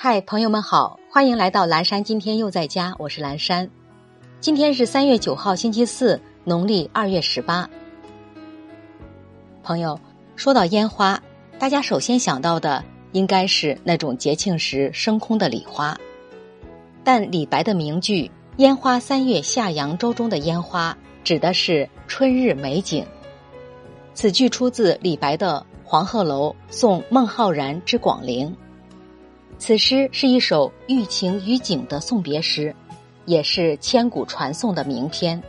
嗨，朋友们好，欢迎来到蓝山。今天又在家，我是蓝山。今天是三月九号，星期四，农历二月十八。朋友，说到烟花，大家首先想到的应该是那种节庆时升空的礼花。但李白的名句“烟花三月下扬州”中的烟花，指的是春日美景。此句出自李白的《黄鹤楼送孟浩然之广陵》。此诗是一首寓情于景的送别诗，也是千古传颂的名篇。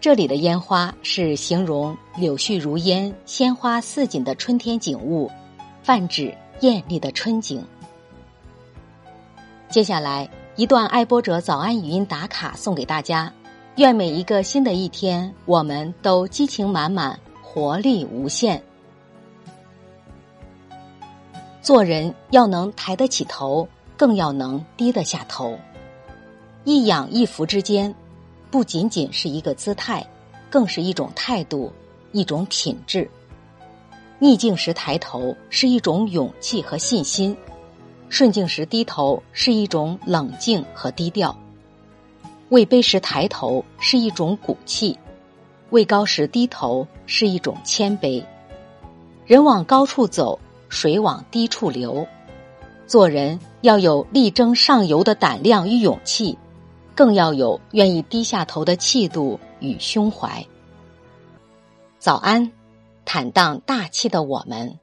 这里的烟花是形容柳絮如烟、鲜花似锦的春天景物，泛指艳丽的春景。接下来一段爱播者早安语音打卡送给大家，愿每一个新的一天，我们都激情满满，活力无限。做人要能抬得起头，更要能低得下头。一仰一伏之间，不仅仅是一个姿态，更是一种态度，一种品质。逆境时抬头是一种勇气和信心，顺境时低头是一种冷静和低调。位卑时抬头是一种骨气，位高时低头是一种谦卑。人往高处走。水往低处流，做人要有力争上游的胆量与勇气，更要有愿意低下头的气度与胸怀。早安，坦荡大气的我们。